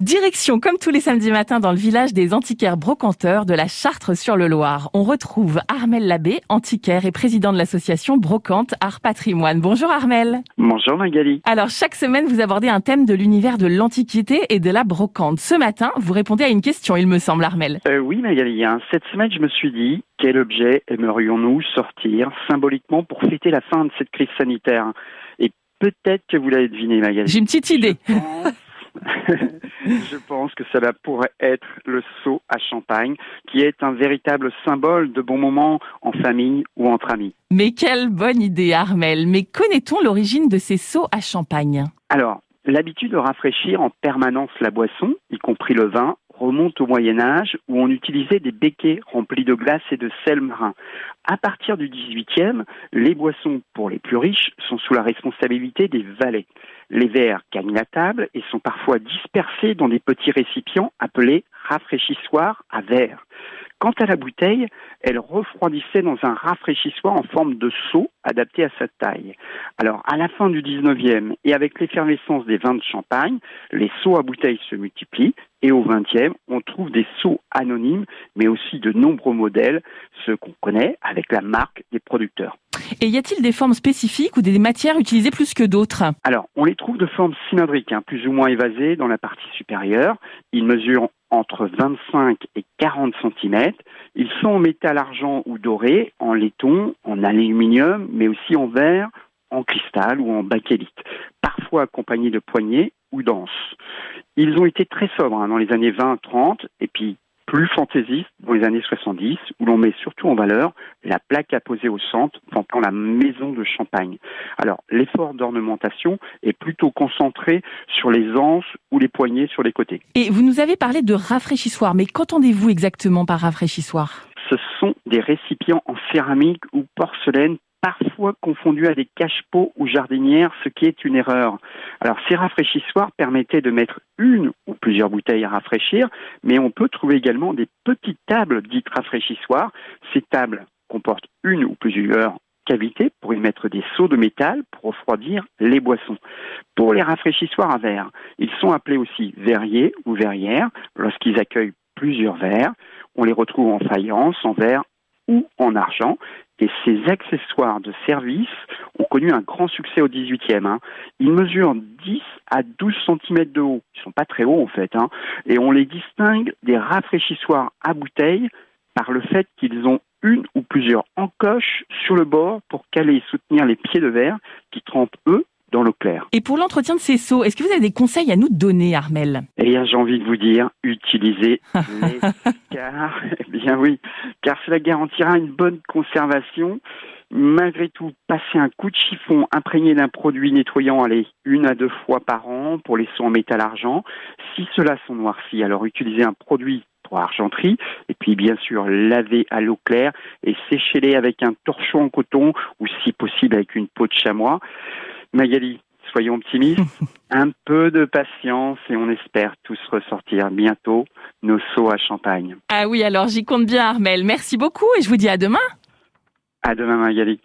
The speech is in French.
Direction, comme tous les samedis matins, dans le village des antiquaires brocanteurs de la Chartre-sur-le-Loir. On retrouve Armel Labbé, antiquaire et président de l'association Brocante Art Patrimoine. Bonjour Armel. Bonjour Magali. Alors, chaque semaine, vous abordez un thème de l'univers de l'antiquité et de la brocante. Ce matin, vous répondez à une question, il me semble, Armel. Euh, oui Magali, hein. cette semaine, je me suis dit, quel objet aimerions-nous sortir symboliquement pour fêter la fin de cette crise sanitaire? Et peut-être que vous l'avez deviné, Magali. J'ai une petite idée. Je pense que cela pourrait être le seau à champagne, qui est un véritable symbole de bons moments en famille ou entre amis. Mais quelle bonne idée, Armel. Mais connaît-on l'origine de ces seaux à champagne? Alors, l'habitude de rafraîchir en permanence la boisson, y compris le vin, remonte au Moyen Âge où on utilisait des béquets remplis de glace et de sel marin. À partir du XVIIIe, les boissons pour les plus riches sont sous la responsabilité des valets. Les verres gagnent la table et sont parfois dispersés dans des petits récipients appelés rafraîchissoirs à verre. Quant à la bouteille, elle refroidissait dans un rafraîchissoir en forme de seau adapté à sa taille. Alors, à la fin du 19e et avec l'effervescence des vins de champagne, les seaux à bouteille se multiplient et au 20e, on trouve des seaux anonymes, mais aussi de nombreux modèles, ceux qu'on connaît avec la marque des producteurs. Et y a-t-il des formes spécifiques ou des matières utilisées plus que d'autres? Alors, on les trouve de forme cylindrique, hein, plus ou moins évasée dans la partie supérieure. Ils mesurent entre 25 et 40 cm. Ils sont en métal argent ou doré, en laiton, en aluminium, mais aussi en verre, en cristal ou en bakélite, parfois accompagnés de poignées ou d'anses. Ils ont été très sobres hein, dans les années 20-30 et puis plus fantaisiste dans les années 70, où l'on met surtout en valeur la plaque apposée au centre, pendant la maison de champagne. Alors, l'effort d'ornementation est plutôt concentré sur les anses ou les poignées sur les côtés. Et vous nous avez parlé de rafraîchissoir, mais qu'entendez-vous exactement par rafraîchissoir? Ce sont des récipients en céramique ou porcelaine parfois confondus à des cache-pots ou jardinières, ce qui est une erreur. Alors ces rafraîchissoirs permettaient de mettre une ou plusieurs bouteilles à rafraîchir, mais on peut trouver également des petites tables dites rafraîchissoirs. Ces tables comportent une ou plusieurs cavités pour y mettre des seaux de métal pour refroidir les boissons. Pour les rafraîchissoirs à verre, ils sont appelés aussi verriers ou verrières lorsqu'ils accueillent plusieurs verres. On les retrouve en faïence, en verre ou en argent. Et ces accessoires de service ont connu un grand succès au 18e. Hein. Ils mesurent 10 à 12 cm de haut. Ils sont pas très hauts en fait. Hein. Et on les distingue des rafraîchissoirs à bouteille par le fait qu'ils ont une ou plusieurs encoches sur le bord pour caler et soutenir les pieds de verre qui trempent eux dans l'eau claire. Et pour l'entretien de ces seaux, est-ce que vous avez des conseils à nous donner, Armel? Eh bien, j'ai envie de vous dire, utilisez les car, eh bien oui, car cela garantira une bonne conservation. Malgré tout, passez un coup de chiffon imprégné d'un produit nettoyant, allez, une à deux fois par an pour les seaux en métal argent. Si cela sont noircis, alors utilisez un produit pour argenterie, et puis bien sûr laver à l'eau claire et séchez-les avec un torchon en coton ou si possible avec une peau de chamois. Magali, soyons optimistes, un peu de patience et on espère tous ressortir bientôt nos seaux à champagne. Ah oui, alors j'y compte bien Armel. Merci beaucoup et je vous dis à demain. À demain Magali.